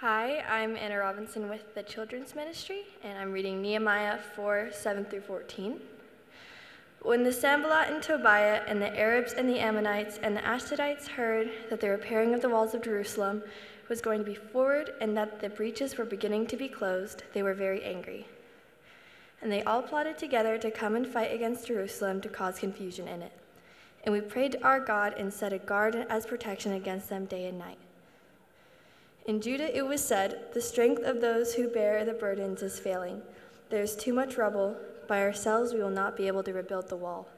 Hi, I'm Anna Robinson with the Children's Ministry, and I'm reading Nehemiah 4 7 through 14. When the Sanballat and Tobiah and the Arabs and the Ammonites and the Ashdodites heard that the repairing of the walls of Jerusalem was going to be forward and that the breaches were beginning to be closed, they were very angry. And they all plotted together to come and fight against Jerusalem to cause confusion in it. And we prayed to our God and set a guard as protection against them day and night. In Judah it was said, The strength of those who bear the burdens is failing. There is too much rubble. By ourselves we will not be able to rebuild the wall.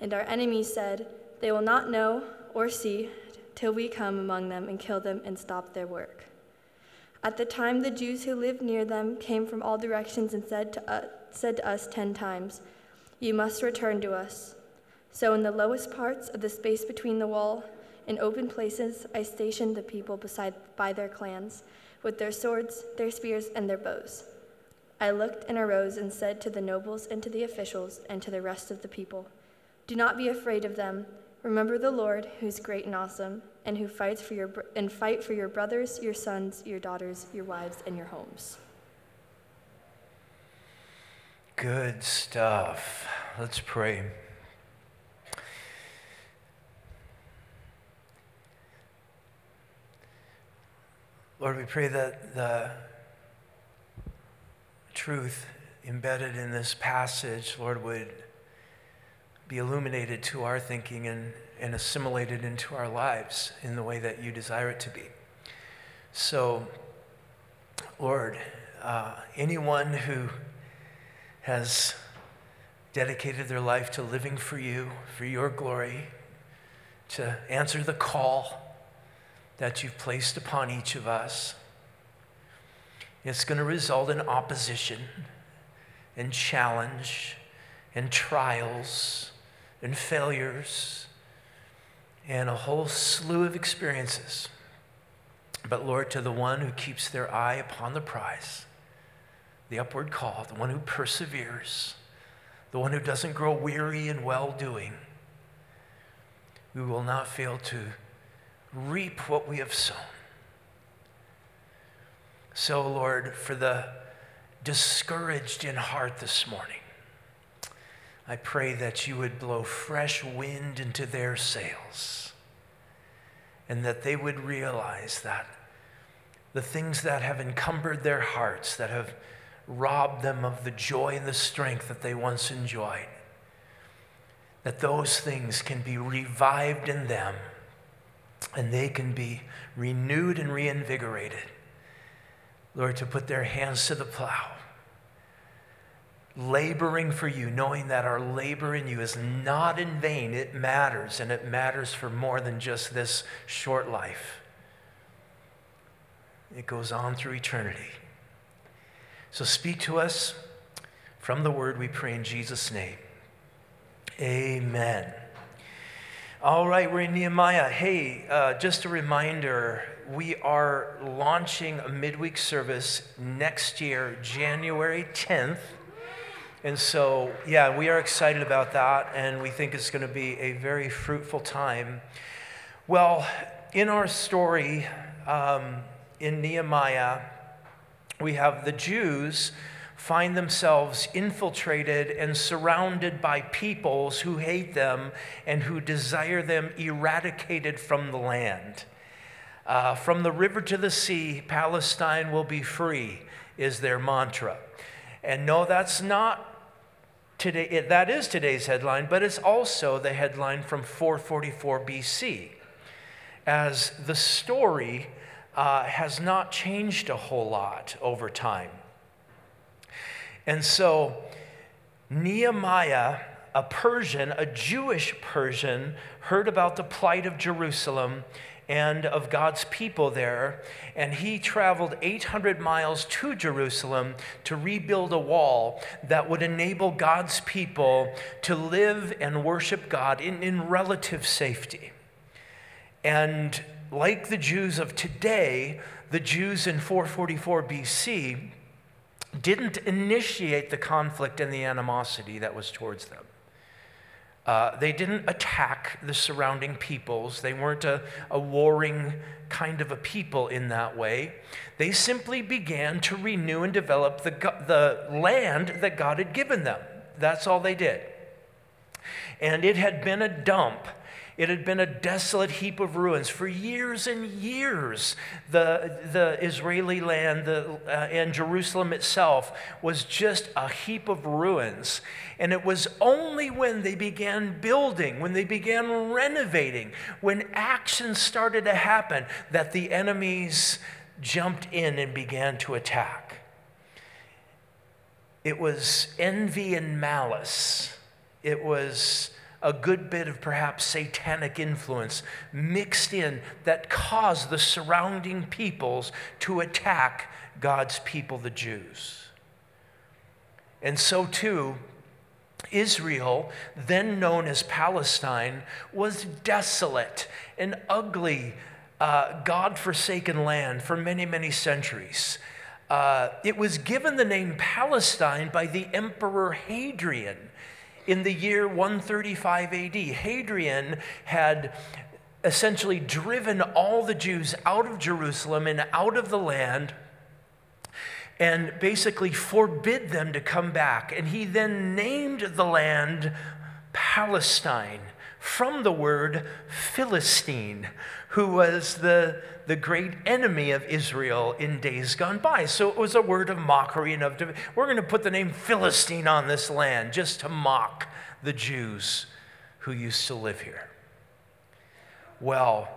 And our enemies said, They will not know or see till we come among them and kill them and stop their work. At the time, the Jews who lived near them came from all directions and said to, us, said to us ten times, You must return to us. So, in the lowest parts of the space between the wall in open places, I stationed the people beside, by their clans, with their swords, their spears, and their bows. I looked and arose and said to the nobles and to the officials and to the rest of the people, Do not be afraid of them. Remember the Lord, who is great and awesome, and who fights for your and fight for your brothers, your sons, your daughters, your wives, and your homes. Good stuff. Let's pray. Lord, we pray that the truth embedded in this passage, Lord, would be illuminated to our thinking and, and assimilated into our lives in the way that you desire it to be. So, Lord, uh, anyone who has dedicated their life to living for you, for your glory, to answer the call that you've placed upon each of us. It's going to result in opposition and challenge and trials and failures and a whole slew of experiences. But Lord, to the one who keeps their eye upon the prize, the upward call, the one who perseveres, the one who doesn't grow weary in well doing, we will not fail to reap what we have sown. So, Lord, for the discouraged in heart this morning, I pray that you would blow fresh wind into their sails and that they would realize that the things that have encumbered their hearts, that have robbed them of the joy and the strength that they once enjoyed, that those things can be revived in them and they can be renewed and reinvigorated. Lord, to put their hands to the plow, laboring for you, knowing that our labor in you is not in vain. It matters, and it matters for more than just this short life. It goes on through eternity. So speak to us from the word we pray in Jesus' name. Amen. All right, we're in Nehemiah. Hey, uh, just a reminder we are launching a midweek service next year, January 10th. And so, yeah, we are excited about that, and we think it's going to be a very fruitful time. Well, in our story um, in Nehemiah, we have the Jews find themselves infiltrated and surrounded by peoples who hate them and who desire them eradicated from the land. Uh, from the river to the sea, Palestine will be free, is their mantra. And no, that's not today, it, that is today's headline, but it's also the headline from 444 BC, as the story uh, has not changed a whole lot over time. And so, Nehemiah, a Persian, a Jewish Persian, heard about the plight of Jerusalem and of God's people there, and he traveled 800 miles to Jerusalem to rebuild a wall that would enable God's people to live and worship God in, in relative safety. And like the Jews of today, the Jews in 444 BC didn't initiate the conflict and the animosity that was towards them. Uh, they didn't attack the surrounding peoples. They weren't a, a warring kind of a people in that way. They simply began to renew and develop the, the land that God had given them. That's all they did. And it had been a dump it had been a desolate heap of ruins for years and years. The, the Israeli land the, uh, and Jerusalem itself was just a heap of ruins. And it was only when they began building, when they began renovating, when action started to happen, that the enemies jumped in and began to attack. It was envy and malice. It was a good bit of perhaps satanic influence mixed in that caused the surrounding peoples to attack God's people, the Jews. And so too, Israel, then known as Palestine, was desolate and ugly, uh, God forsaken land for many, many centuries. Uh, it was given the name Palestine by the Emperor Hadrian in the year 135 AD. Hadrian had essentially driven all the Jews out of Jerusalem and out of the land and basically forbid them to come back. And he then named the land Palestine from the word Philistine, who was the, the great enemy of Israel in days gone by. So it was a word of mockery and of, we're going to put the name Philistine on this land just to mock the Jews who used to live here. Well,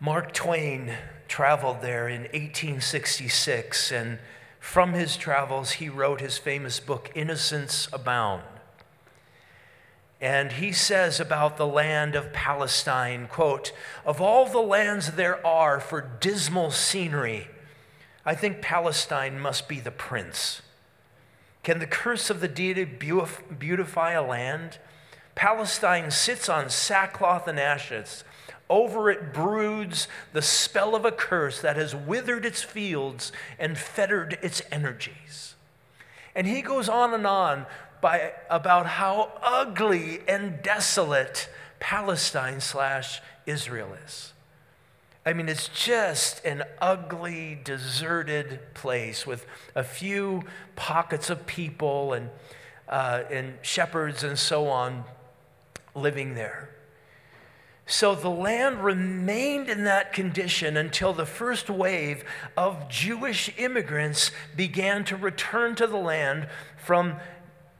Mark Twain traveled there in 1866, and from his travels, he wrote his famous book, Innocents Abroad. And he says about the land of Palestine, quote, of all the lands there are for dismal scenery, I think Palestine must be the prince. Can the curse of the deity beautify a land? Palestine sits on sackcloth and ashes. Over it broods the spell of a curse that has withered its fields and fettered its energies. And he goes on and on by, about how ugly and desolate Palestine slash Israel is. I mean, it's just an ugly, deserted place with a few pockets of people and, uh, and shepherds and so on living there. So the land remained in that condition until the first wave of Jewish immigrants began to return to the land from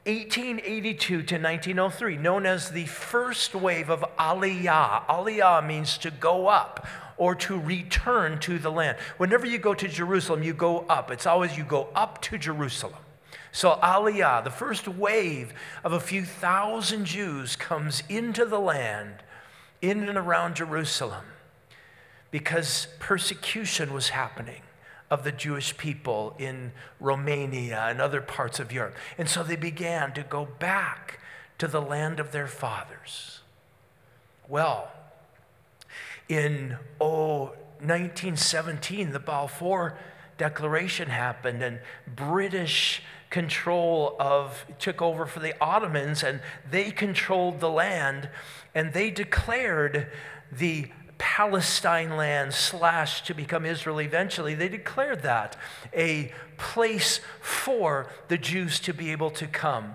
1882 to 1903, known as the first wave of Aliyah. Aliyah means to go up or to return to the land. Whenever you go to Jerusalem, you go up. It's always you go up to Jerusalem. So Aliyah, the first wave of a few thousand Jews, comes into the land, in and around Jerusalem, because persecution was happening of the Jewish people in Romania and other parts of Europe. And so they began to go back to the land of their fathers. Well, in oh, 1917, the Balfour Declaration happened, and British control of took over for the Ottomans, and they controlled the land, and they declared the Palestine land slash to become Israel eventually, they declared that a place for the Jews to be able to come.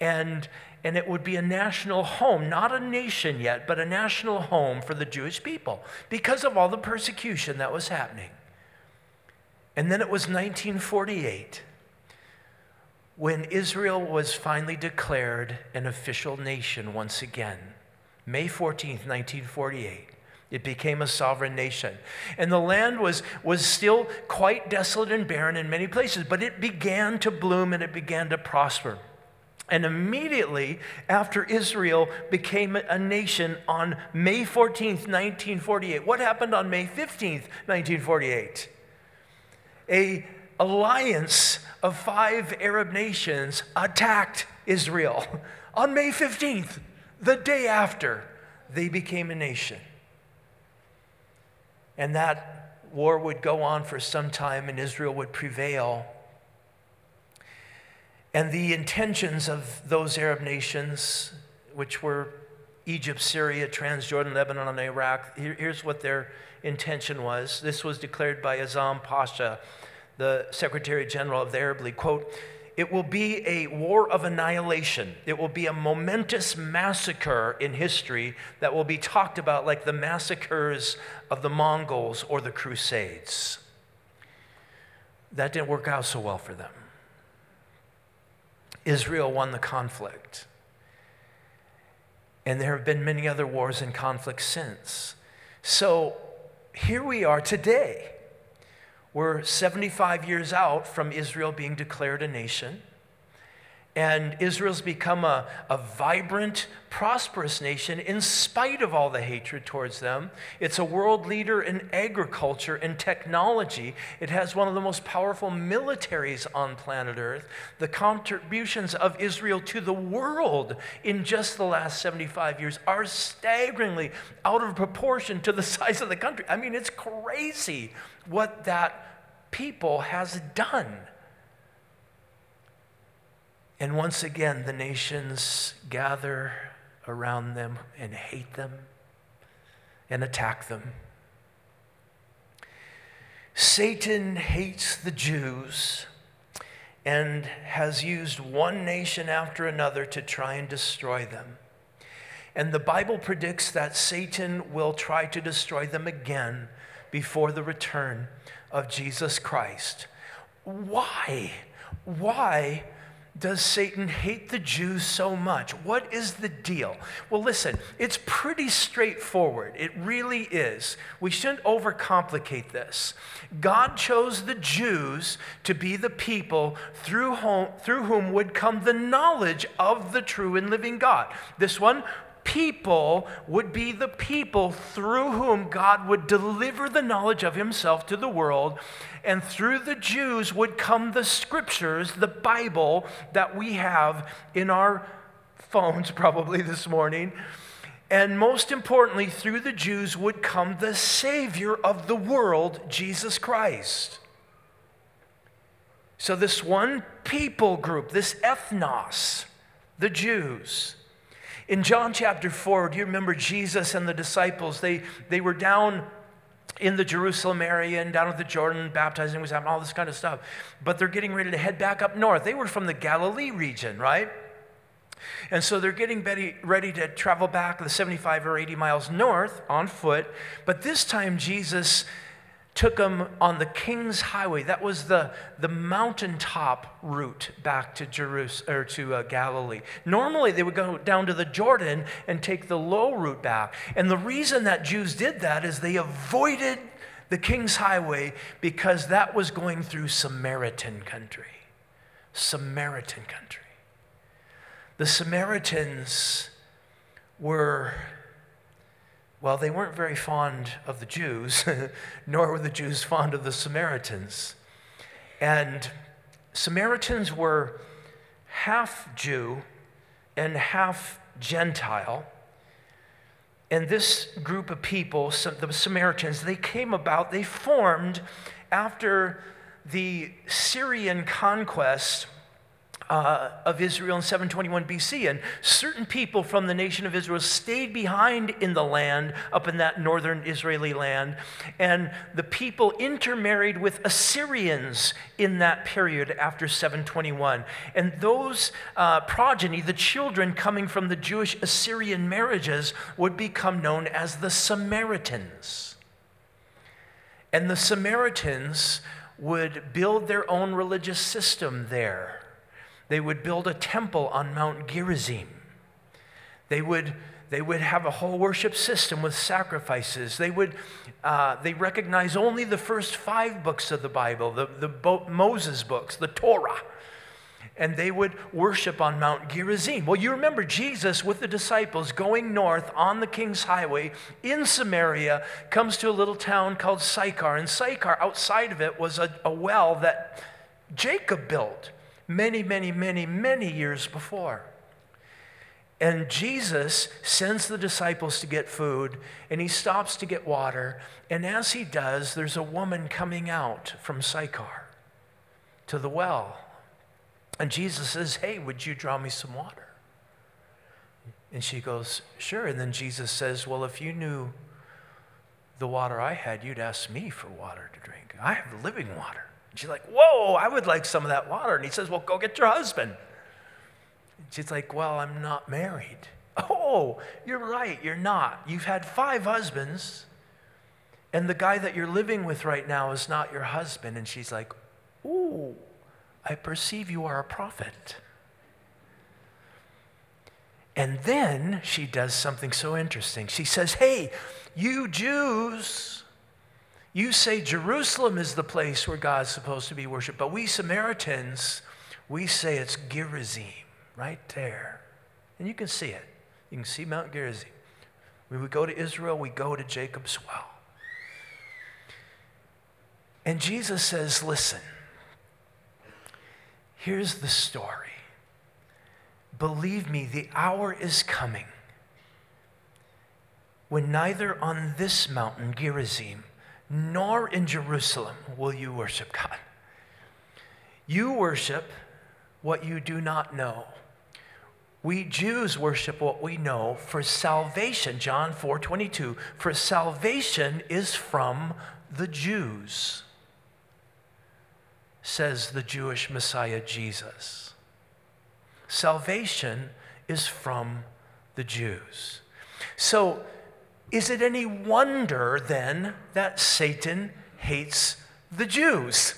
And, and it would be a national home, not a nation yet, but a national home for the Jewish people because of all the persecution that was happening. And then it was 1948 when Israel was finally declared an official nation once again. May 14th, 1948. It became a sovereign nation. And the land was, was still quite desolate and barren in many places, but it began to bloom and it began to prosper. And immediately after Israel became a nation on May 14th, 1948, what happened on May 15th, 1948? A alliance of five Arab nations attacked Israel on May 15th, the day after they became a nation. And that war would go on for some time and Israel would prevail. And the intentions of those Arab nations, which were Egypt, Syria, Transjordan, Lebanon, and Iraq, here, here's what their intention was. This was declared by Azam Pasha, the Secretary General of the Arab League. Quote, it will be a war of annihilation. It will be a momentous massacre in history that will be talked about like the massacres of the Mongols or the Crusades. That didn't work out so well for them. Israel won the conflict. And there have been many other wars and conflicts since. So here we are today. We're 75 years out from Israel being declared a nation. And Israel's become a, a vibrant, prosperous nation in spite of all the hatred towards them. It's a world leader in agriculture and technology. It has one of the most powerful militaries on planet Earth. The contributions of Israel to the world in just the last 75 years are staggeringly out of proportion to the size of the country. I mean, it's crazy what that people has done. And once again, the nations gather around them and hate them and attack them. Satan hates the Jews and has used one nation after another to try and destroy them. And the Bible predicts that Satan will try to destroy them again before the return of Jesus Christ. Why? Why? Does Satan hate the Jews so much? What is the deal? Well, listen, it's pretty straightforward. It really is. We shouldn't overcomplicate this. God chose the Jews to be the people through whom, through whom would come the knowledge of the true and living God. This one, people would be the people through whom God would deliver the knowledge of himself to the world. And through the Jews would come the scriptures, the Bible that we have in our phones probably this morning. And most importantly, through the Jews would come the Savior of the world, Jesus Christ. So, this one people group, this ethnos, the Jews, in John chapter 4, do you remember Jesus and the disciples? They, they were down in the Jerusalem area and down at the Jordan, baptizing was happening, all this kind of stuff. But they're getting ready to head back up north. They were from the Galilee region, right? And so they're getting ready, ready to travel back the 75 or 80 miles north on foot. But this time, Jesus took them on the King's Highway. That was the, the mountaintop route back to Jerusalem or to uh, Galilee. Normally, they would go down to the Jordan and take the low route back. And the reason that Jews did that is they avoided the King's Highway because that was going through Samaritan country. Samaritan country. The Samaritans were well, they weren't very fond of the Jews, nor were the Jews fond of the Samaritans. And Samaritans were half Jew and half Gentile. And this group of people, the Samaritans, they came about, they formed after the Syrian conquest uh, of Israel in 721 BC. And certain people from the nation of Israel stayed behind in the land, up in that northern Israeli land. And the people intermarried with Assyrians in that period after 721. And those uh, progeny, the children coming from the Jewish Assyrian marriages, would become known as the Samaritans. And the Samaritans would build their own religious system there they would build a temple on Mount Gerizim. They would, they would have a whole worship system with sacrifices. They would uh, they recognize only the first five books of the Bible, the, the Moses books, the Torah. And they would worship on Mount Gerizim. Well, you remember Jesus with the disciples going north on the King's Highway in Samaria, comes to a little town called Sychar. And Sychar, outside of it, was a, a well that Jacob built many, many, many, many years before. And Jesus sends the disciples to get food, and he stops to get water. And as he does, there's a woman coming out from Sychar to the well. And Jesus says, Hey, would you draw me some water? And she goes, Sure. And then Jesus says, Well, if you knew the water I had, you'd ask me for water to drink. I have living water. And she's like, Whoa, I would like some of that water. And he says, Well, go get your husband. And she's like, Well, I'm not married. Oh, you're right, you're not. You've had five husbands, and the guy that you're living with right now is not your husband. And she's like, Ooh, I perceive you are a prophet. And then she does something so interesting. She says, Hey, you Jews, you say Jerusalem is the place where God's supposed to be worshiped, but we Samaritans, we say it's Gerizim, right there. And you can see it. You can see Mount Gerizim. When we go to Israel, we go to Jacob's well. And Jesus says, Listen, here's the story. Believe me, the hour is coming when neither on this mountain, Gerizim, nor in Jerusalem will you worship God. You worship what you do not know. We Jews worship what we know for salvation, John 4 22. For salvation is from the Jews, says the Jewish Messiah Jesus. Salvation is from the Jews. So, is it any wonder then that Satan hates the Jews?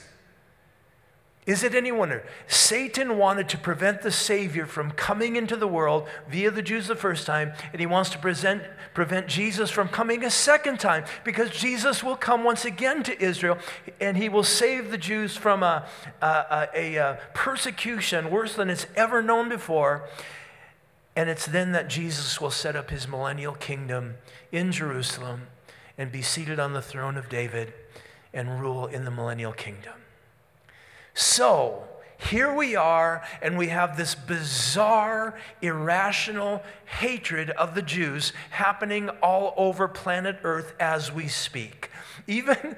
Is it any wonder? Satan wanted to prevent the Savior from coming into the world via the Jews the first time, and he wants to present, prevent Jesus from coming a second time because Jesus will come once again to Israel and he will save the Jews from a, a, a, a persecution worse than it's ever known before. And it's then that Jesus will set up his millennial kingdom in Jerusalem and be seated on the throne of David and rule in the millennial kingdom. So, here we are, and we have this bizarre, irrational hatred of the Jews happening all over planet Earth as we speak. Even,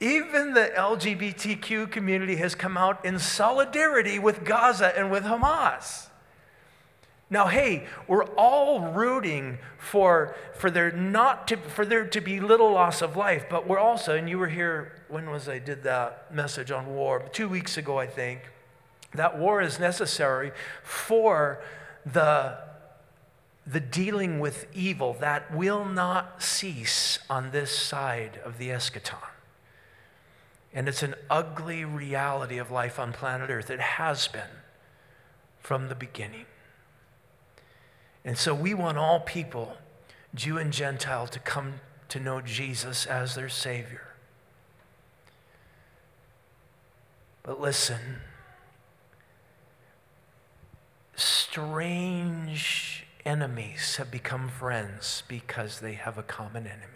even the LGBTQ community has come out in solidarity with Gaza and with Hamas. Now, hey, we're all rooting for, for, there not to, for there to be little loss of life, but we're also, and you were here, when was I did that message on war? Two weeks ago, I think. That war is necessary for the, the dealing with evil that will not cease on this side of the eschaton. And it's an ugly reality of life on planet Earth. It has been from the beginning. And so we want all people, Jew and Gentile, to come to know Jesus as their Savior. But listen, strange enemies have become friends because they have a common enemy.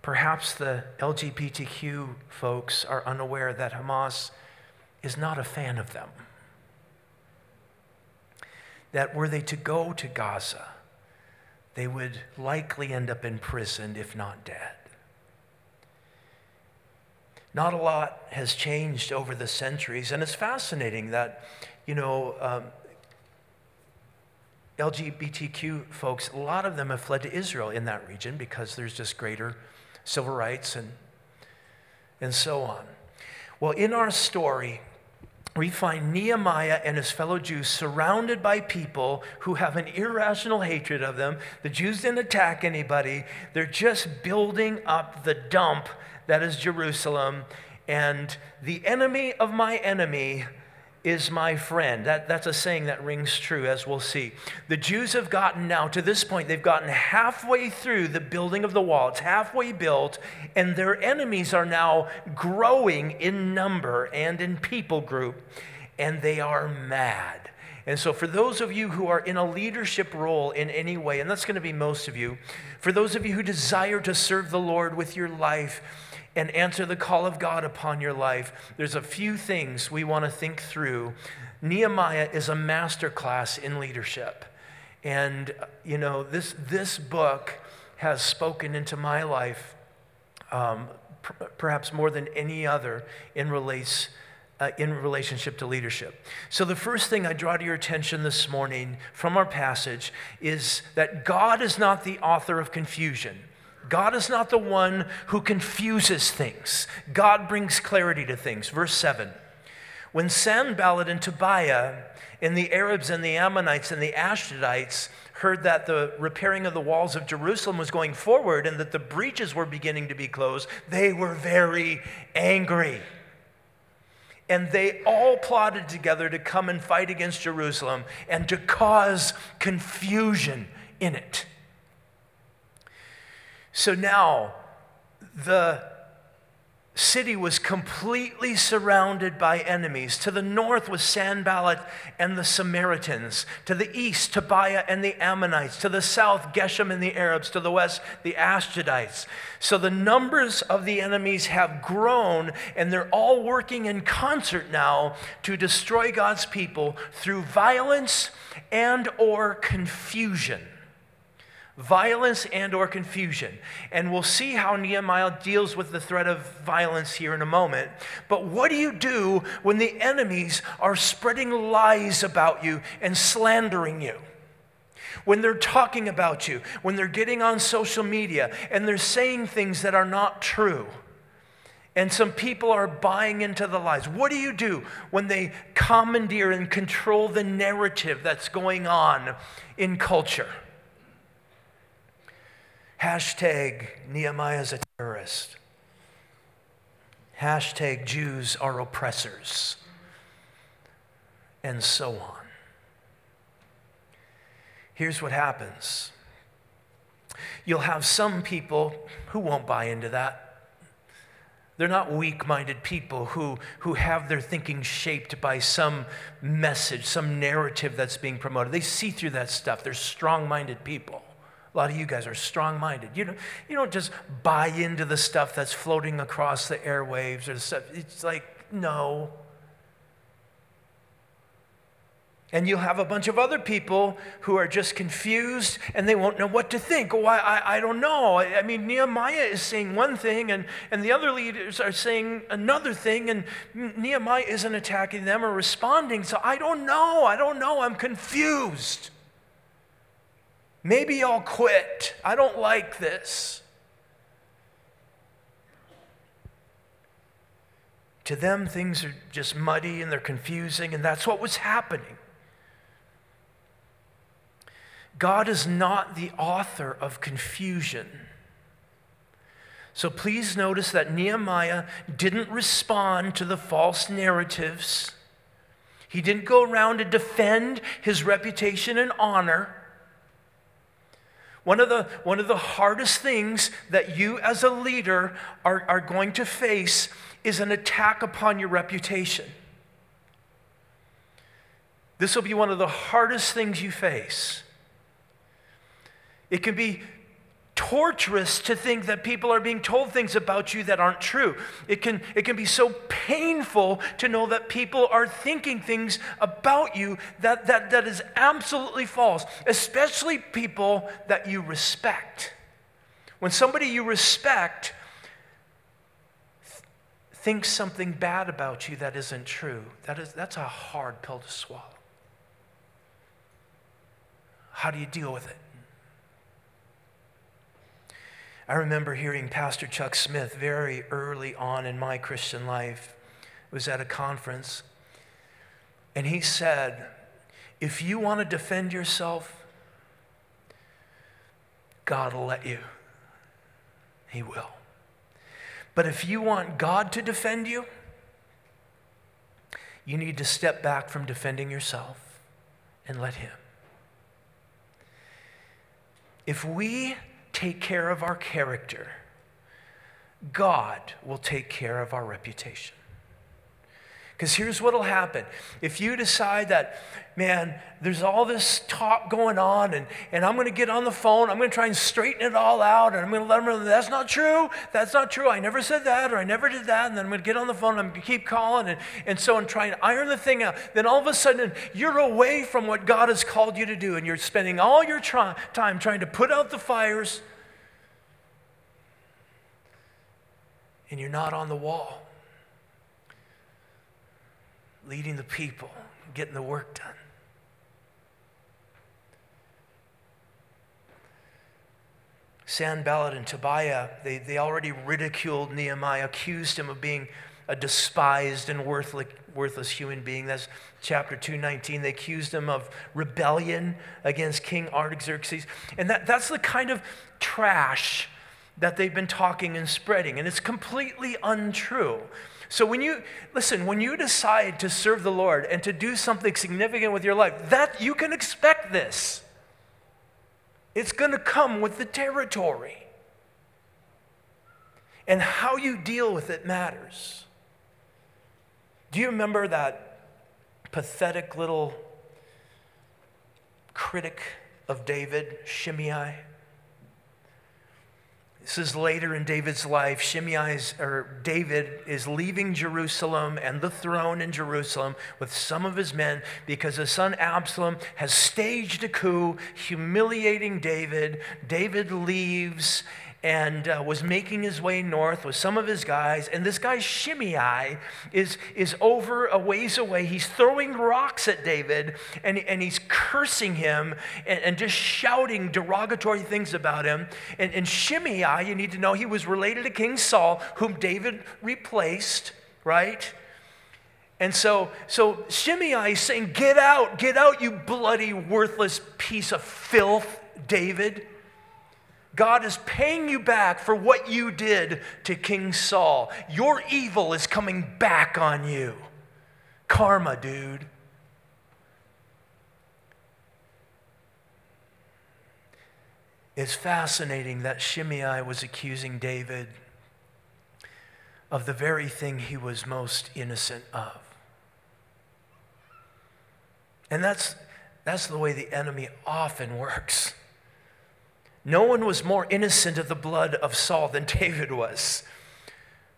Perhaps the LGBTQ folks are unaware that Hamas is not a fan of them that were they to go to Gaza, they would likely end up imprisoned, if not dead. Not a lot has changed over the centuries, and it's fascinating that, you know, um, LGBTQ folks, a lot of them have fled to Israel in that region because there's just greater civil rights and, and so on. Well, in our story, we find Nehemiah and his fellow Jews surrounded by people who have an irrational hatred of them. The Jews didn't attack anybody, they're just building up the dump that is Jerusalem. And the enemy of my enemy is my friend. That, that's a saying that rings true, as we'll see. The Jews have gotten now, to this point, they've gotten halfway through the building of the wall. It's halfway built, and their enemies are now growing in number and in people group, and they are mad. And so, for those of you who are in a leadership role in any way, and that's going to be most of you, for those of you who desire to serve the Lord with your life, and answer the call of God upon your life, there's a few things we want to think through. Nehemiah is a master class in leadership. And, you know, this, this book has spoken into my life um, perhaps more than any other in relates uh, in relationship to leadership. So, the first thing I draw to your attention this morning from our passage is that God is not the author of confusion. God is not the one who confuses things. God brings clarity to things. Verse 7 When Sanballat and Tobiah and the Arabs and the Ammonites and the Ashdodites heard that the repairing of the walls of Jerusalem was going forward and that the breaches were beginning to be closed, they were very angry. And they all plotted together to come and fight against Jerusalem and to cause confusion in it. So now the city was completely surrounded by enemies. To the north was Sanballat and the Samaritans. To the east, Tobiah and the Ammonites. To the south, Geshem and the Arabs. To the west, the Ashdodites. So the numbers of the enemies have grown, and they're all working in concert now to destroy God's people through violence and or confusion violence and or confusion and we'll see how nehemiah deals with the threat of violence here in a moment but what do you do when the enemies are spreading lies about you and slandering you when they're talking about you when they're getting on social media and they're saying things that are not true and some people are buying into the lies. What do you do when they commandeer and control the narrative that's going on in culture? Hashtag Nehemiah's a terrorist. Hashtag Jews are oppressors. And so on. Here's what happens you'll have some people who won't buy into that. They're not weak minded people who, who have their thinking shaped by some message, some narrative that's being promoted. They see through that stuff. They're strong minded people. A lot of you guys are strong minded. You don't, you don't just buy into the stuff that's floating across the airwaves or stuff. It's like, no. And you'll have a bunch of other people who are just confused and they won't know what to think. Oh, I, I, I don't know. I, I, mean, Nehemiah is saying one thing and, and the other leaders are saying another thing, and Nehemiah isn't attacking them or responding. So I don't know. I don't know. I'm confused. Maybe I'll quit. I don't like this. To them, things are just muddy and they're confusing, and that's what was happening. God is not the author of confusion. So please notice that Nehemiah didn't respond to the false narratives. He didn't go around to defend his reputation and honor. One of, the, one of the hardest things that you as a leader are, are going to face is an attack upon your reputation. This will be one of the hardest things you face. It can be torturous to think that people are being told things about you that aren't true. It can, it can be so painful to know that people are thinking things about you that, that, that is absolutely false, especially people that you respect. When somebody you respect th- thinks something bad about you that isn't true, that is, that's a hard pill to swallow. How do you deal with it? I remember hearing Pastor Chuck Smith very early on in my Christian life. It was at a conference. And he said, if you want to defend yourself, God will let you. He will. But if you want God to defend you, you need to step back from defending yourself and let Him. If we take care of our character, God will take care of our reputation. Because here's what will happen. If you decide that, man, there's all this talk going on, and, and I'm going to get on the phone, I'm going to try and straighten it all out, and I'm going to let them know that's not true, that's not true, I never said that, or I never did that, and then I'm going to get on the phone, and I'm going to keep calling, and, and so I'm trying to iron the thing out. Then all of a sudden, you're away from what God has called you to do, and you're spending all your try, time trying to put out the fires, and you're not on the wall. Leading the people, getting the work done. Sanballat and Tobiah, they, they already ridiculed Nehemiah, accused him of being a despised and worthless, worthless human being. That's chapter 219. They accused him of rebellion against King Artaxerxes. And that, that's the kind of trash that they've been talking and spreading. And it's completely untrue. So when you listen, when you decide to serve the Lord and to do something significant with your life, that you can expect this. It's going to come with the territory. And how you deal with it matters. Do you remember that pathetic little critic of David, Shimei? This is later in David's life. Shimei's, or David is leaving Jerusalem and the throne in Jerusalem with some of his men because his son Absalom has staged a coup, humiliating David. David leaves and uh, was making his way north with some of his guys. And this guy, Shimei, is, is over a ways away. He's throwing rocks at David and, and he's cursing him and, and just shouting derogatory things about him. And, and Shimei, you need to know, he was related to King Saul, whom David replaced, right? And so, so Shimei is saying, Get out, get out, you bloody, worthless piece of filth, David. God is paying you back for what you did to King Saul. Your evil is coming back on you. Karma, dude. It's fascinating that Shimei was accusing David of the very thing he was most innocent of. And that's, that's the way the enemy often works. No one was more innocent of the blood of Saul than David was.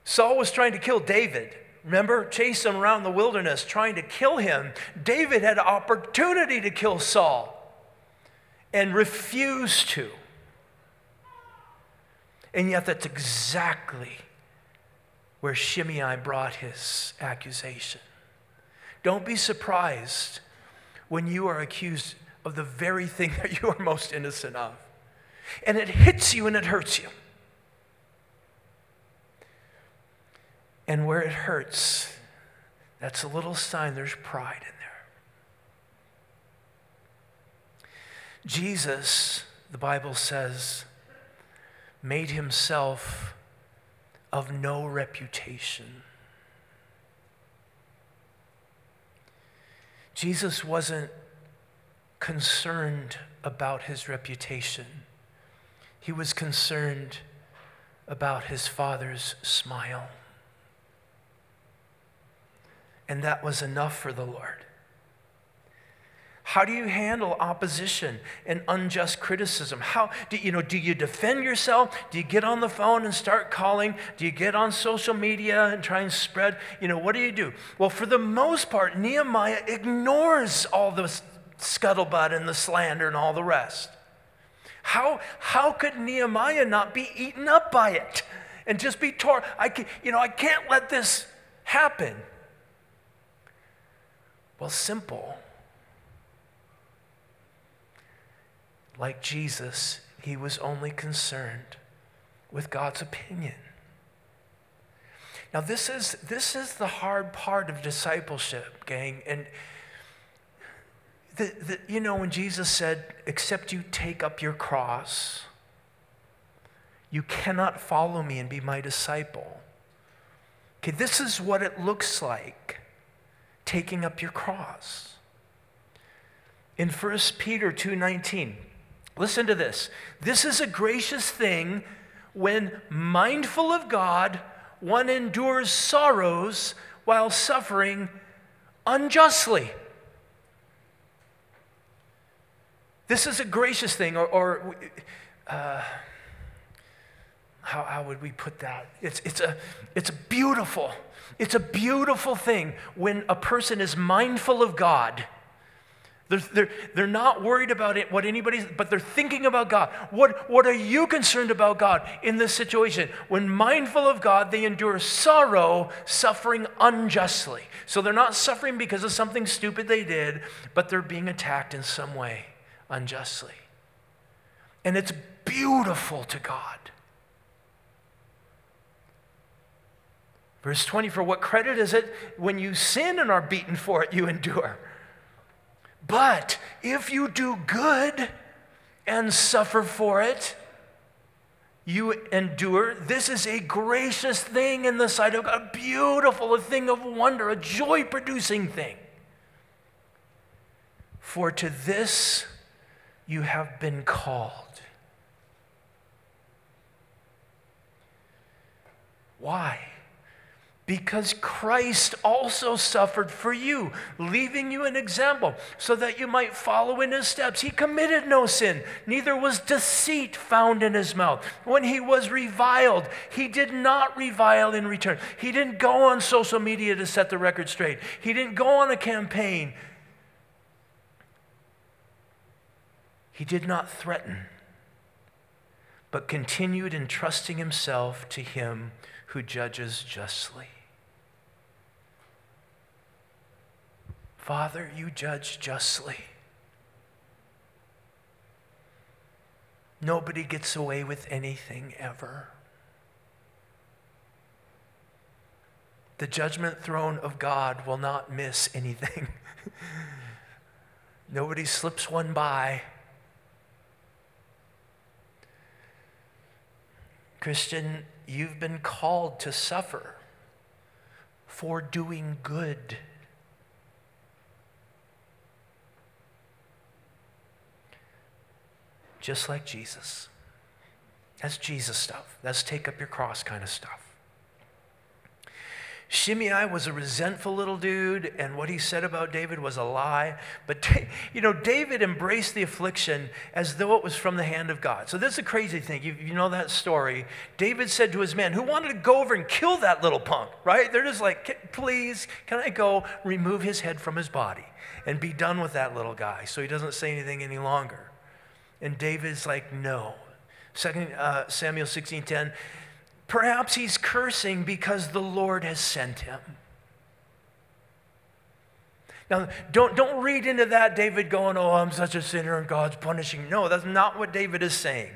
Saul was trying to kill David. Remember, chase him around the wilderness, trying to kill him. David had opportunity to kill Saul and refused to. And yet, that's exactly where Shimei brought his accusation. Don't be surprised when you are accused of the very thing that you are most innocent of and it hits you and it hurts you. And where it hurts, that's a little sign there's pride in there. Jesus, the Bible says, made himself of no reputation. Jesus wasn't concerned about his reputation. He was concerned about his father's smile. And that was enough for the Lord. How do you handle opposition and unjust criticism? How do you know do you defend yourself? Do you get on the phone and start calling? Do you get on social media and try and spread, you know, what do you do? Well, for the most part, Nehemiah ignores all the scuttlebutt and the slander and all the rest. How, how could Nehemiah not be eaten up by it and just be torn? I can, you know, I can't let this happen. Well, simple. Like Jesus, he was only concerned with God's opinion. Now, this is, this is the hard part of discipleship, gang. And you know, when Jesus said, Except you take up your cross, you cannot follow me and be my disciple. Okay, this is what it looks like taking up your cross. In 1 Peter 2:19, listen to this. This is a gracious thing when mindful of God, one endures sorrows while suffering unjustly. This is a gracious thing, or, or uh, how, how would we put that? It's, it's, a, it's beautiful. It's a beautiful thing when a person is mindful of God, They're, they're, they're not worried about it, what anybody's, but they're thinking about God. What, what are you concerned about God in this situation? When mindful of God, they endure sorrow, suffering unjustly. So they're not suffering because of something stupid they did, but they're being attacked in some way unjustly. And it's beautiful to God. Verse 20 For what credit is it when you sin and are beaten for it, you endure? But if you do good and suffer for it, you endure. This is a gracious thing in the sight of God, a beautiful, a thing of wonder, a joy producing thing. For to this you have been called. Why? because Christ also suffered for you, leaving you an example so that you might follow in his steps. He committed no sin, neither was deceit found in his mouth. When he was reviled, he did not revile in return. He didn't go on social media to set the record straight, he didn't go on a campaign. He did not threaten, but continued entrusting himself to him who judges justly. Father, you judge justly. Nobody gets away with anything ever. The judgment throne of God will not miss anything. Nobody slips one by. Christian, you've been called to suffer for doing good. just like Jesus. That's Jesus stuff. That's take up your cross kind of stuff. Shimei was a resentful little dude, and what he said about David was a lie. But, you know, David embraced the affliction as though it was from the hand of God. So, this is a crazy thing. You, you know that story. David said to his men, who wanted to go over and kill that little punk, right? They're just like, please, can I go remove his head from his body and be done with that little guy so he doesn't say anything any longer? And David's like, no. Second uh, Samuel 16:10, perhaps he's cursing because the Lord has sent him. Now, don't, don't read into that David going, Oh, I'm such a sinner and God's punishing. No, that's not what David is saying.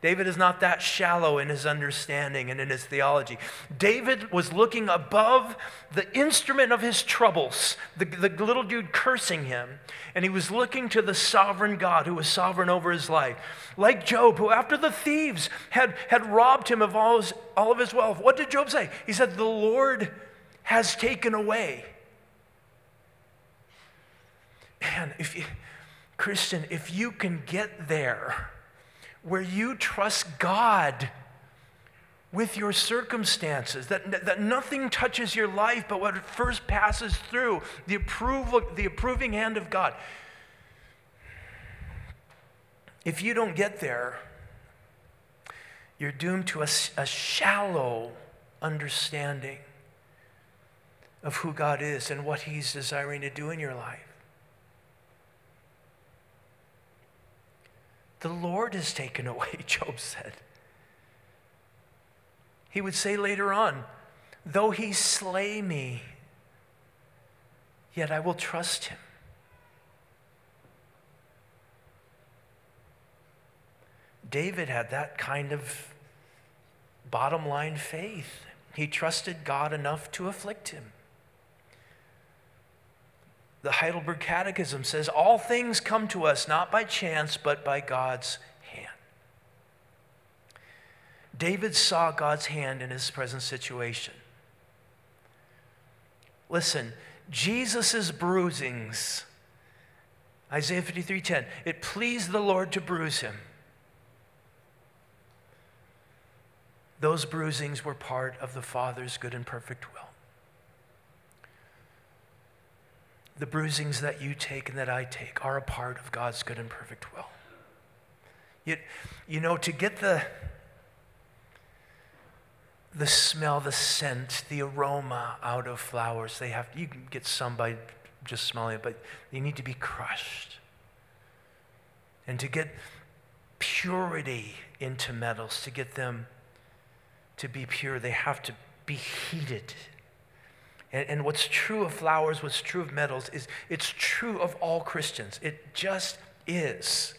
David is not that shallow in his understanding and in his theology. David was looking above the instrument of his troubles, the, the little dude cursing him, and he was looking to the sovereign God who was sovereign over his life. Like Job, who after the thieves had, had robbed him of all, his, all of his wealth, what did Job say? He said, The Lord has taken away. Man, if you, Christian, if you can get there, where you trust God with your circumstances, that, that nothing touches your life but what first passes through the, approval, the approving hand of God. If you don't get there, you're doomed to a, a shallow understanding of who God is and what He's desiring to do in your life. The Lord is taken away, Job said. He would say later on, though he slay me, yet I will trust him. David had that kind of bottom line faith. He trusted God enough to afflict him. The Heidelberg Catechism says, All things come to us not by chance, but by God's hand. David saw God's hand in his present situation. Listen, Jesus' bruisings, Isaiah 53:10, it pleased the Lord to bruise him. Those bruisings were part of the Father's good and perfect will. The bruisings that you take and that I take are a part of God's good and perfect will. Yet, you know, to get the, the smell, the scent, the aroma out of flowers, they have, you can get some by just smelling it, but they need to be crushed. And to get purity into metals, to get them to be pure, they have to be heated. And, and, what's true of flowers, what's true of metals, is it's true of all Christians. It just is.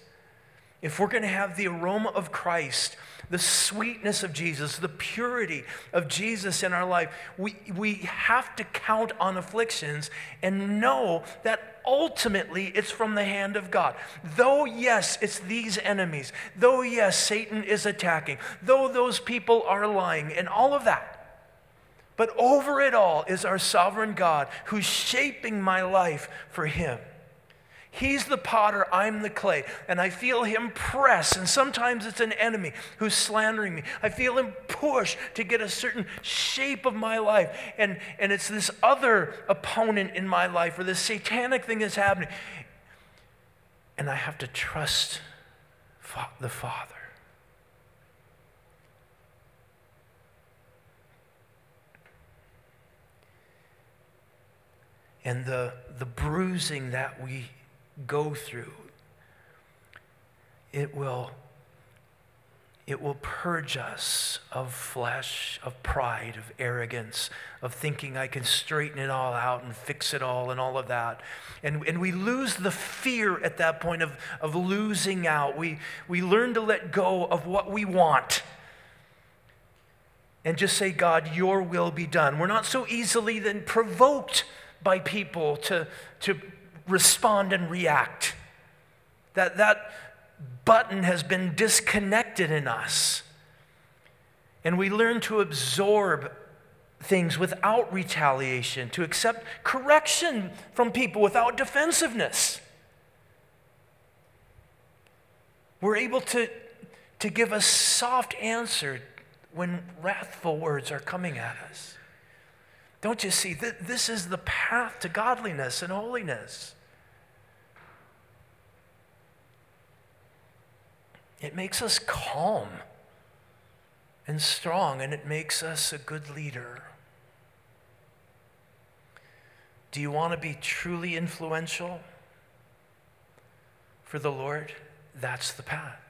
If we're going to have the aroma of Christ, the sweetness of Jesus, the purity of Jesus in our life, we, we have to count on afflictions and know that ultimately it's from the hand of God. Though, yes, it's these enemies, though, yes, Satan is attacking, though those people are lying, and all of that. But over it all is our sovereign God who's shaping my life for Him. He's the potter, I'm the clay. And I feel him press, and sometimes it's an enemy who's slandering me. I feel him push to get a certain shape of my life. And, and it's this other opponent in my life, or this satanic thing that's happening. And I have to trust the Father. And the, the bruising that we go through, it will, it will purge us of flesh, of pride, of arrogance, of thinking I can straighten it all out and fix it all and all of that. And, and we lose the fear at that point of, of losing out. We, we learn to let go of what we want and just say, God, your will be done. We're not so easily then provoked by people to, to respond and react. That, that button has been disconnected in us. And we learn to absorb things without retaliation, to accept correction from people without defensiveness. We're able to, to give a soft answer when wrathful words are coming at us. Don't you see? This is the path to godliness and holiness. It makes us calm and strong, and it makes us a good leader. Do you want to be truly influential for the Lord? That's the path.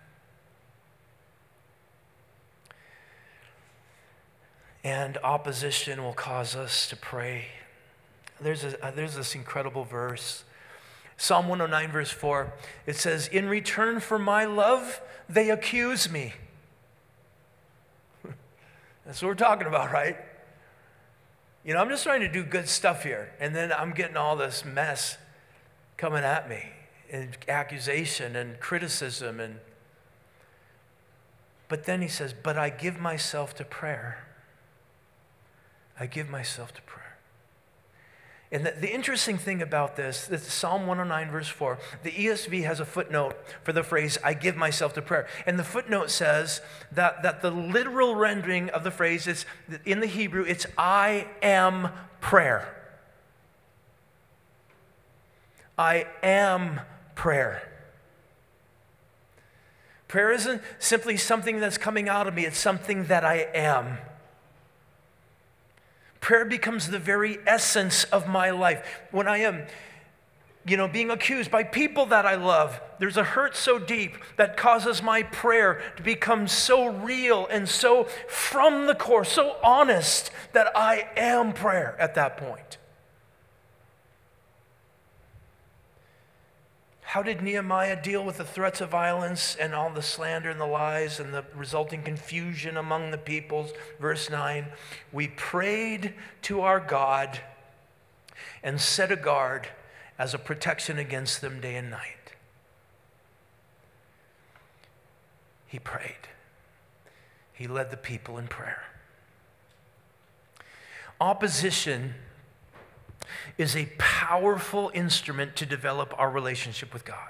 And opposition will cause us to pray. There's, a, uh, there's this incredible verse Psalm 109, verse 4, it says, In return for my love, they accuse me. That's what we're talking about, right? You know, I'm just trying to do good stuff here, and then I'm getting all this mess coming at me, and accusation and criticism and but then he says, But I give myself to prayer. I give myself to prayer. And the, the, interesting thing about this, this Psalm 109, verse 4, the ESV has a footnote for the phrase, I give myself to prayer. And the footnote says that, that the literal rendering of the phrase is, in the Hebrew, it's I am prayer. I am prayer. Prayer isn't simply something that's coming out of me, it's something that I am. Prayer becomes the very essence of my life. When I am, you know, being accused by people that I love, there's a hurt so deep that causes my prayer to become so real and so from the core, so honest that I am prayer at that point. How did Nehemiah deal with the threats of violence and all the slander and the lies and the resulting confusion among the peoples? Verse 9 We prayed to our God and set a guard as a protection against them day and night. He prayed, he led the people in prayer. Opposition is a powerful instrument to develop our relationship with God.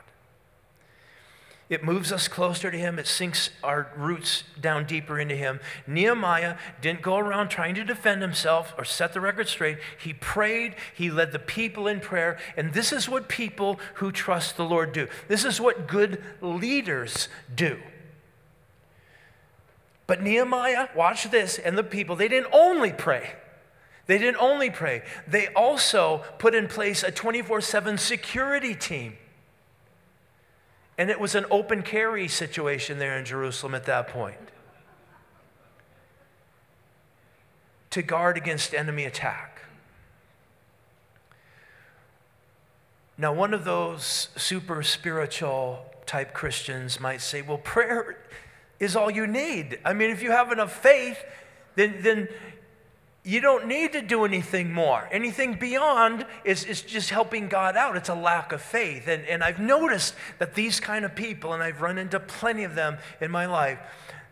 It moves us closer to Him. It sinks our roots down deeper into Him. Nehemiah didn't go around trying to defend himself or set the record straight. He prayed, he led the people in prayer. And this is what people who trust the Lord do. This is what good leaders do. But Nehemiah, watch this, and the people, they didn't only pray. They didn't only pray, they also put in place a 24 7 security team. And it was an open carry situation there in Jerusalem at that point to guard against enemy attack. Now, one of those super spiritual type Christians might say, well, prayer is all you need. I mean, if you have enough faith, then, then you don't need to do anything more. Anything beyond is, is just helping God out. It's a lack of faith. And, and I've noticed that these kind of people, and I've run into plenty of them in my life,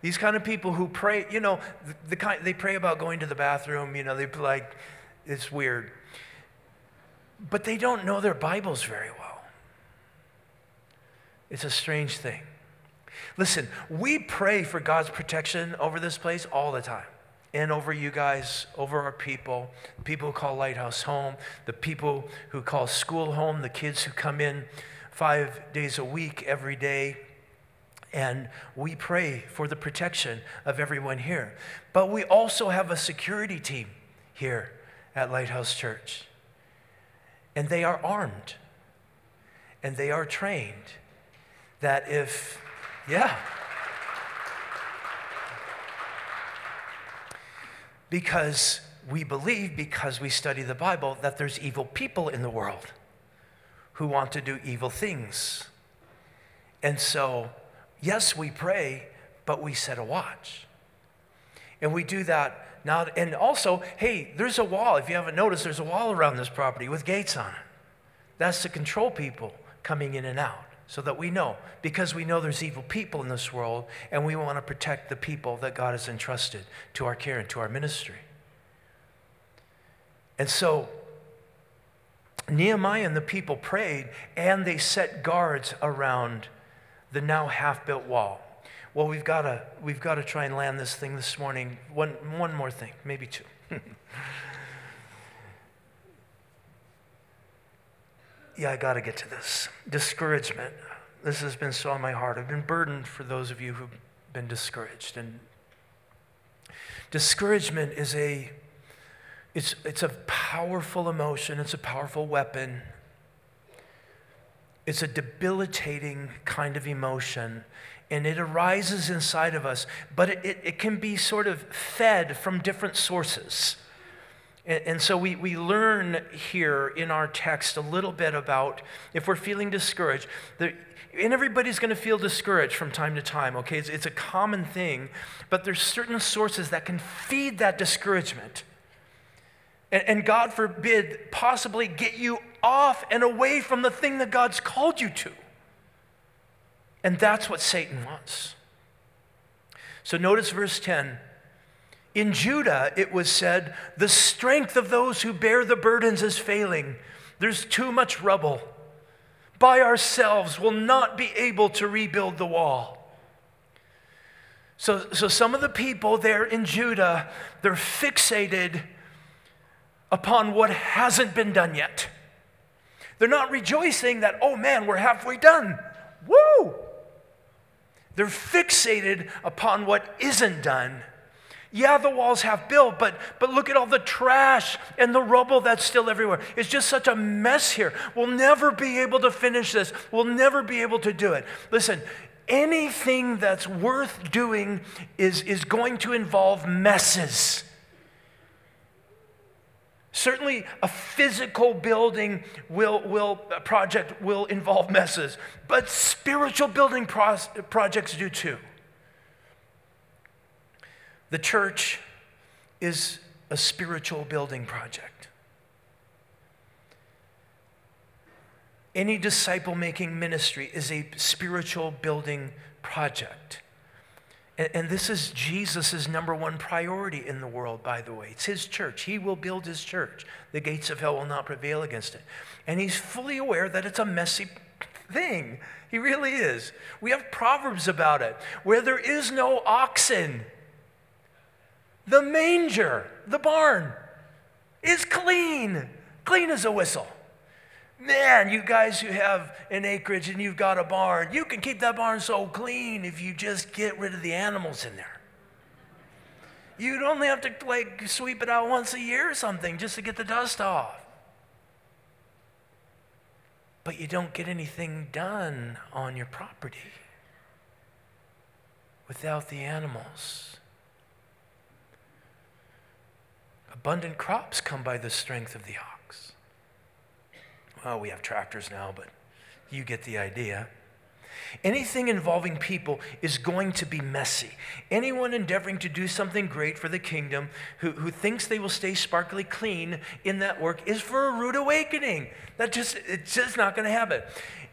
these kind of people who pray, you know, the, the kind, they pray about going to the bathroom, you know, they like, it's weird. But they don't know their Bibles very well. It's a strange thing. Listen, we pray for God's protection over this place all the time and over you guys, over our people, people who call Lighthouse home, the people who call school home, the kids who come in five days a week, every day. And we pray for the protection of everyone here. But we also have a security team here at Lighthouse Church. And they are armed and they are trained that if, yeah, because we believe, because we study the Bible, that there's evil people in the world who want to do evil things. And so, yes, we pray, but we set a watch. And we do that now. And also, hey, there's a wall. If you haven't noticed, there's a wall around this property with gates on it. That's to control people coming in and out so that we know, because we know there's evil people in this world, and we want to protect the people that God has entrusted to our care and to our ministry. And so, Nehemiah and the people prayed, and they set guards around the now half built wall. Well, we've got to we've got to try and land this thing this morning. One, one more thing, maybe two. yeah, I got to get to this. Discouragement. This has been so on my heart. I've been burdened for those of you who've been discouraged. And discouragement is a it's, it's a powerful emotion, it's a powerful weapon. It's a debilitating kind of emotion, and it arises inside of us, but it, it, it can be sort of fed from different sources. And, and so we, we learn here in our text a little bit about if we're feeling discouraged, and everybody's going to feel discouraged from time to time, okay? It's, it's a common thing, but there's certain sources that can feed that discouragement. And, and God forbid, possibly get you off and away from the thing that God's called you to. And that's what Satan wants. So notice verse 10 in Judah, it was said, the strength of those who bear the burdens is failing. There's too much rubble. By ourselves, we'll not be able to rebuild the wall. So, so some of the people there in Judah, they're fixated upon what hasn't been done yet. They're not rejoicing that, oh man, we're halfway done. Woo! They're fixated upon what isn't done yeah, the walls have built, but, but look at all the trash and the rubble that's still everywhere. It's just such a mess here. We'll never be able to finish this. We'll never be able to do it. Listen, anything that's worth doing is, is going to involve messes. Certainly, a physical building will, will project will involve messes, but spiritual building pro- projects do too. The church is a spiritual building project. Any disciple making ministry is a spiritual building project. And, and this is Jesus' number one priority in the world, by the way. It's his church. He will build his church. The gates of hell will not prevail against it. And he's fully aware that it's a messy thing. He really is. We have proverbs about it. Where there is no oxen, the manger, the barn, is clean, clean as a whistle. Man, you guys who have an acreage and you've got a barn, you can keep that barn so clean if you just get rid of the animals in there. You'd only have to like sweep it out once a year or something just to get the dust off. But you don't get anything done on your property without the animals. Abundant crops come by the strength of the ox. Well, we have tractors now, but you get the idea. Anything involving people is going to be messy. Anyone endeavoring to do something great for the kingdom who, who thinks they will stay sparkly clean in that work is for a rude awakening. That just, it's just not going to happen.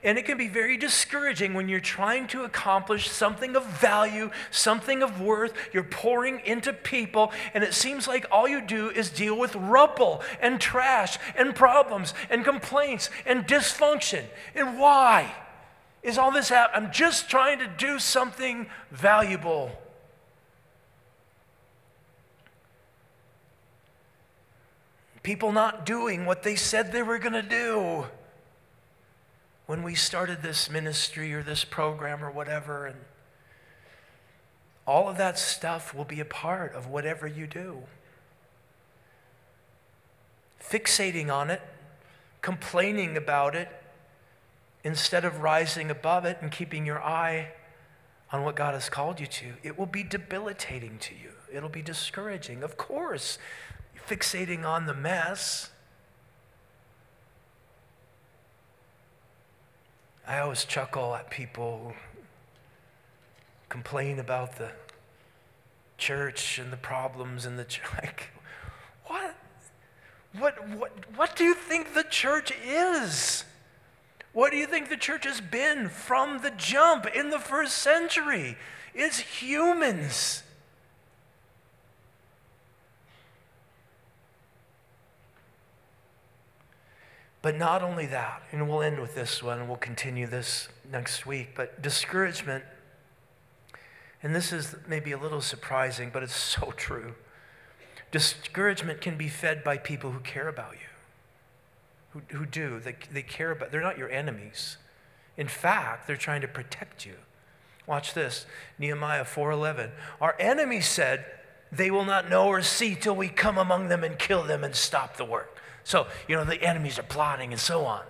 And it can be very discouraging when you're trying to accomplish something of value, something of worth. You're pouring into people, and it seems like all you do is deal with rubble and trash and problems and complaints and dysfunction. And why? Is all this happening? I'm just trying to do something valuable. People not doing what they said they were going to do when we started this ministry or this program or whatever. And all of that stuff will be a part of whatever you do. Fixating on it, complaining about it, instead of rising above it and keeping your eye on what God has called you to, it will be debilitating to you. It'll be discouraging. Of course, fixating on the mess. I always chuckle at people who complain about the church and the problems in the church. Like, what? What, what, what do you think the church is? What do you think the church has been from the jump in the first century? It's humans. But not only that, and we'll end with this one, we'll continue this next week, but discouragement, and this is maybe a little surprising, but it's so true. Discouragement can be fed by people who care about you who, who do. They, they care about, they're not your enemies. In fact, they're trying to protect you. Watch this, Nehemiah 4:11. Our enemies said, "They will not know or see till we come among them and kill them and stop the work." So, you know, the enemies are plotting and so on.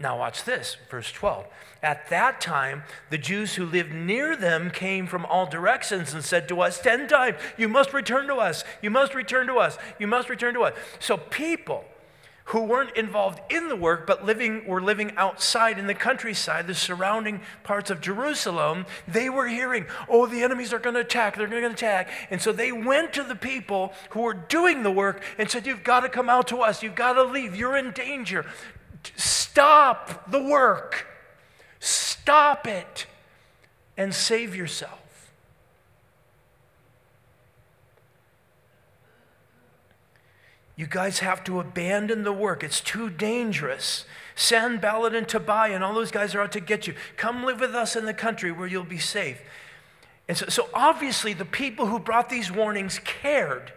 Now watch this, verse 12. At that time, the Jews who lived near them came from all directions and said to us 10 times, "You must return to us. You must return to us. You must return to us." So people who weren't involved in the work but living were living outside in the countryside the surrounding parts of jerusalem they were hearing oh the enemies are going to attack they're going to attack. And so they went to the people who were doing the work and said you've got to come out to us you've got to leave you're in danger. Stop the work. Stop it and save yourself You guys have to abandon the work. It's too dangerous. Sanballat and Tobiah and all those guys are out to get you. Come live with us in the country where you'll be safe. And so, so obviously, the people who brought these warnings cared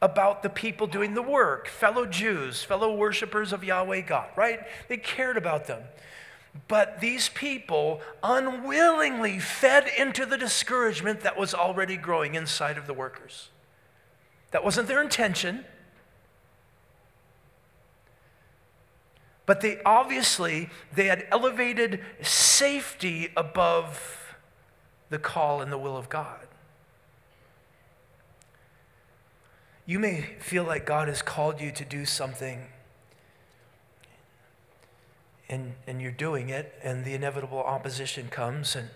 about the people doing the work, fellow Jews, fellow worshipers of Yahweh God, right? They cared about them. But these people unwillingly fed into the discouragement that was already growing inside of the workers. That wasn't their intention. But they obviously they had elevated safety above the call and the will of God. You may feel like God has called you to do something and, and you're doing it, and the inevitable opposition comes, and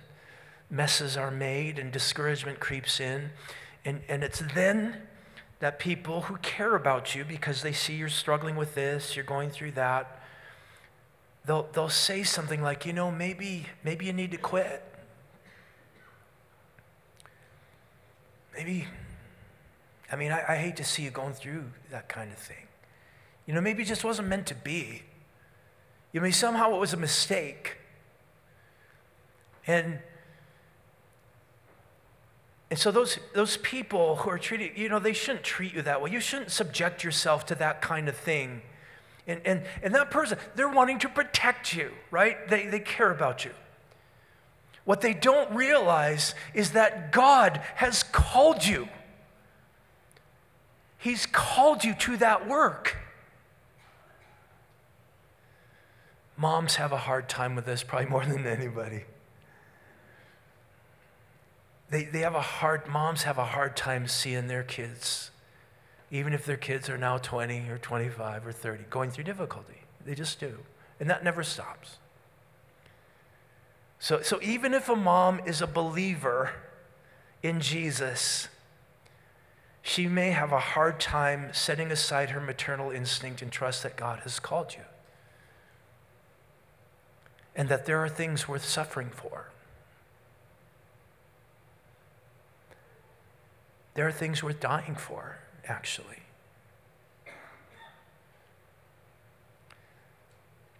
messes are made, and discouragement creeps in. And, and it's then that people who care about you because they see you're struggling with this, you're going through that, they'll, they'll say something like, you know, maybe, maybe you need to quit. Maybe, I mean, I, I hate to see you going through that kind of thing. You know, maybe it just wasn't meant to be. You know, somehow it was a mistake. And and so those, those people who are treating, you know, they shouldn't treat you that way. You shouldn't subject yourself to that kind of thing. And, and, and that person, they're wanting to protect you, right? They, they care about you. What they don't realize is that God has called you He's called you to that work. Moms have a hard time with this, probably more than anybody. They, they have a hard, moms have a hard time seeing their kids, even if their kids are now 20 or 25 or 30, going through difficulty. They just do. And that never stops. So, so even if a mom is a believer in Jesus, she may have a hard time setting aside her maternal instinct and trust that God has called you. And that there are things worth suffering for. There are things worth dying for, actually.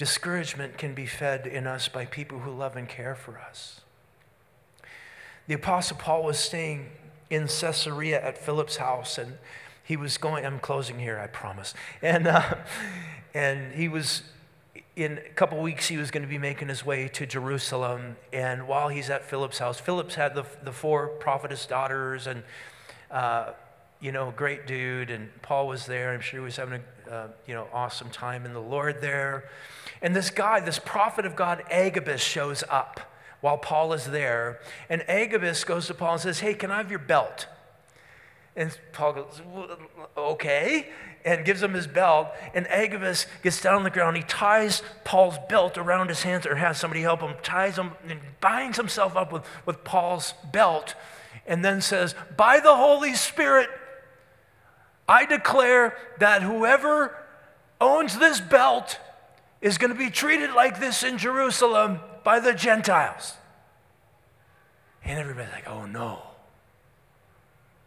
Discouragement can be fed in us by people who love and care for us. The Apostle Paul was staying in Caesarea at Philip's house, and he was going. I'm closing here, I promise. And uh, and he was in a couple weeks. He was going to be making his way to Jerusalem, and while he's at Philip's house, Philip's had the the four prophetess daughters, and uh, you know, great dude. And Paul was there. I'm sure he was having a uh, you know awesome time in the Lord there. And this guy, this prophet of God, Agabus, shows up while Paul is there. And Agabus goes to Paul and says, Hey, can I have your belt? And Paul goes, Okay, and gives him his belt. And Agabus gets down on the ground. He ties Paul's belt around his hands, or has somebody help him, ties him, and binds himself up with, with Paul's belt, and then says, By the Holy Spirit, I declare that whoever owns this belt is going to be treated like this in Jerusalem by the Gentiles. And everybody's like, oh no.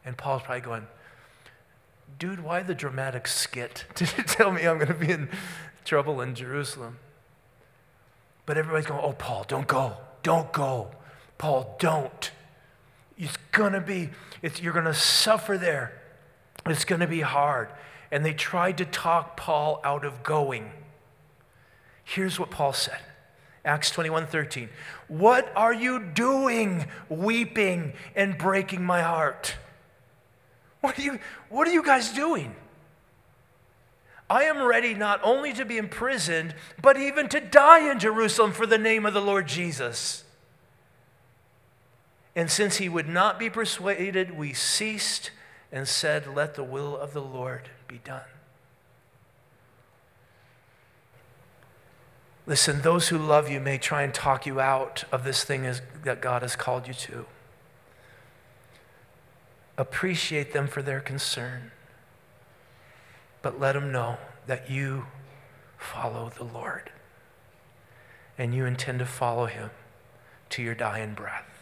And Paul's probably going, dude, why the dramatic skit? Did you tell me I'm going to be in trouble in Jerusalem? But everybody's going, oh, Paul, don't go. Don't go. Paul, don't. It's going to be, it's, you're going to suffer there. It's going to be hard. And they tried to talk Paul out of going. Here's what Paul said Acts 21 13. What are you doing, weeping and breaking my heart? What are you, what are you guys doing? I am ready not only to be imprisoned, but even to die in Jerusalem for the name of the Lord Jesus. And since he would not be persuaded, we ceased and said, Let the will of the Lord be done. Listen, those who love you may try and talk you out of this thing that God has called you to. Appreciate them for their concern, but let them know that you follow the Lord and you intend to follow him to your dying breath.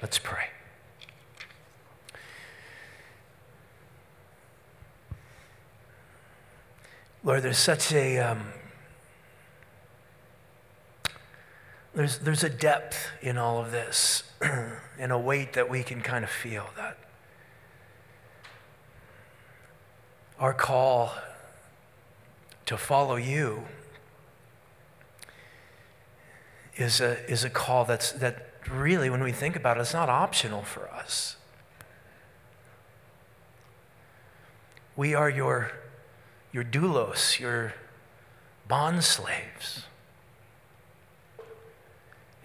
Let's pray. Lord, there's such a um, there's, there's a depth in all of this and a weight that we can kind of feel that our call to follow you is a, is a call that's, that really, when we think about it, it's not optional for us. We are your, your doulos, your bond slaves.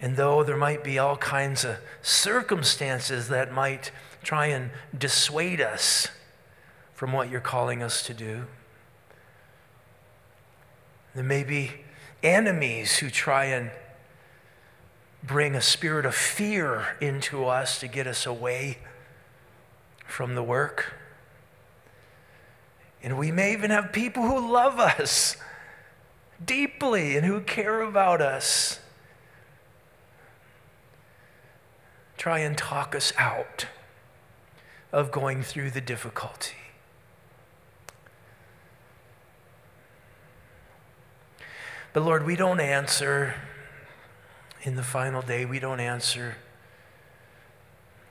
And though there might be all kinds of circumstances that might try and dissuade us from what you're calling us to do, there may be enemies who try and bring a spirit of fear into us to get us away from the work. And we may even have people who love us deeply and who care about us try and talk us out of going through the difficulty. But Lord, we don't answer in the final day. We don't answer.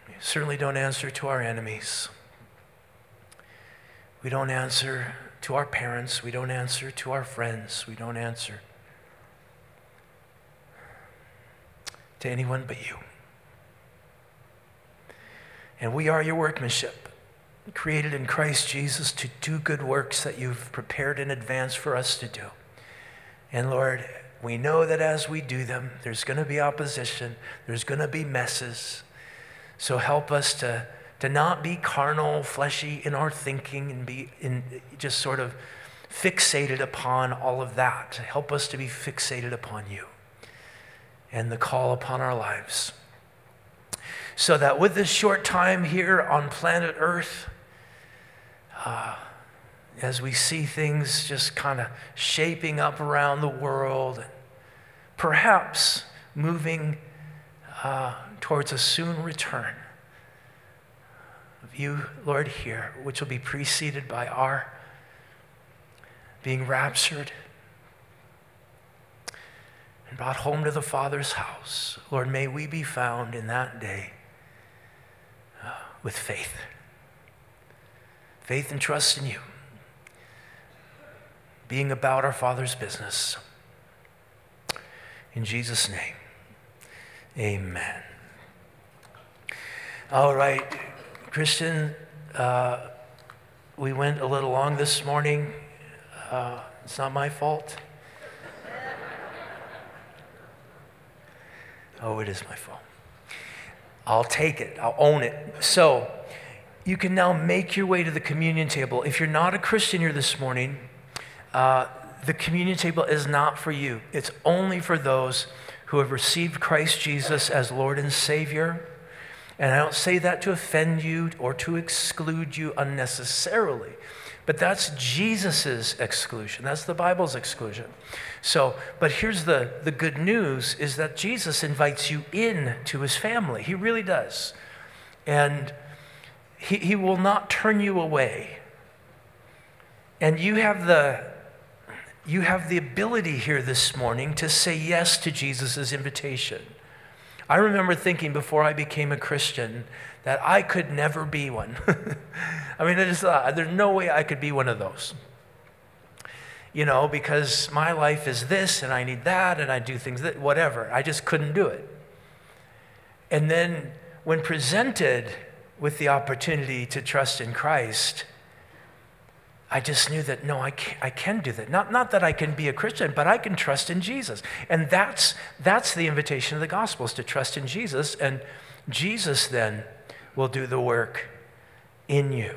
We certainly don't answer to our enemies. We don't answer to our parents. We don't answer to our friends. We don't answer to anyone but you. And we are your workmanship. created in Christ Jesus to do good works that you've prepared in advance for us to do. And Lord, we know that as we do them, there's going to be opposition, there's going to be messes. So help us to, to not be carnal, fleshy in our thinking and be in, just sort of fixated upon all of that. Help us to be fixated upon you and the call upon our lives. So that with this short time here on planet Earth, uh, as we see things just kind of shaping up around the world, and perhaps moving uh, towards a soon return of you, Lord, here, which will be preceded by our being raptured and brought home to the Father's house. Lord, may we be found in that day uh, with faith. Faith and trust in you being about our Father's business. In Jesus' name, amen. All right, Christian, uh, we went a little long this morning. Uh, it's not my fault. Oh, it is my fault. I'll take it, I'll own it. So, you can now make your way to the communion table. If you're not a Christian here this morning, uh, the communion table is not for you. It's only for those who have received Christ Jesus as Lord and Savior. And I don't say that to offend you or to exclude you unnecessarily, but that's Jesus' exclusion. That's the Bible's exclusion. So, but here's the, the good news is that Jesus invites you in to his family. He really does. And he, he will not turn you away. And you have the you have the ability here this morning to say yes to Jesus' invitation. I remember thinking before I became a Christian that I could never be one. I mean, I just thought, there's no way I could be one of those. You know, because my life is this and I need that and I do things that, whatever. I just couldn't do it. And then when presented with the opportunity to trust in Christ, I just knew that no, I can, I can do that. Not, not that I can be a Christian, but I can trust in Jesus. And that's, that's the invitation of the gospel is to trust in Jesus. And Jesus then will do the work in you.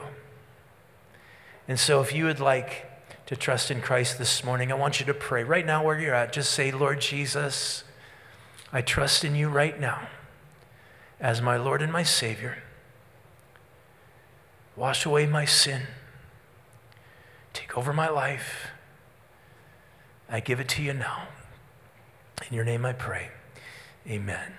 And so if you would like to trust in Christ this morning, I want you to pray right now where you're at. Just say, Lord Jesus, I trust in you right now as my Lord and my Savior. Wash away my sin. Take over my life. I give it to you now. In your name I pray. Amen.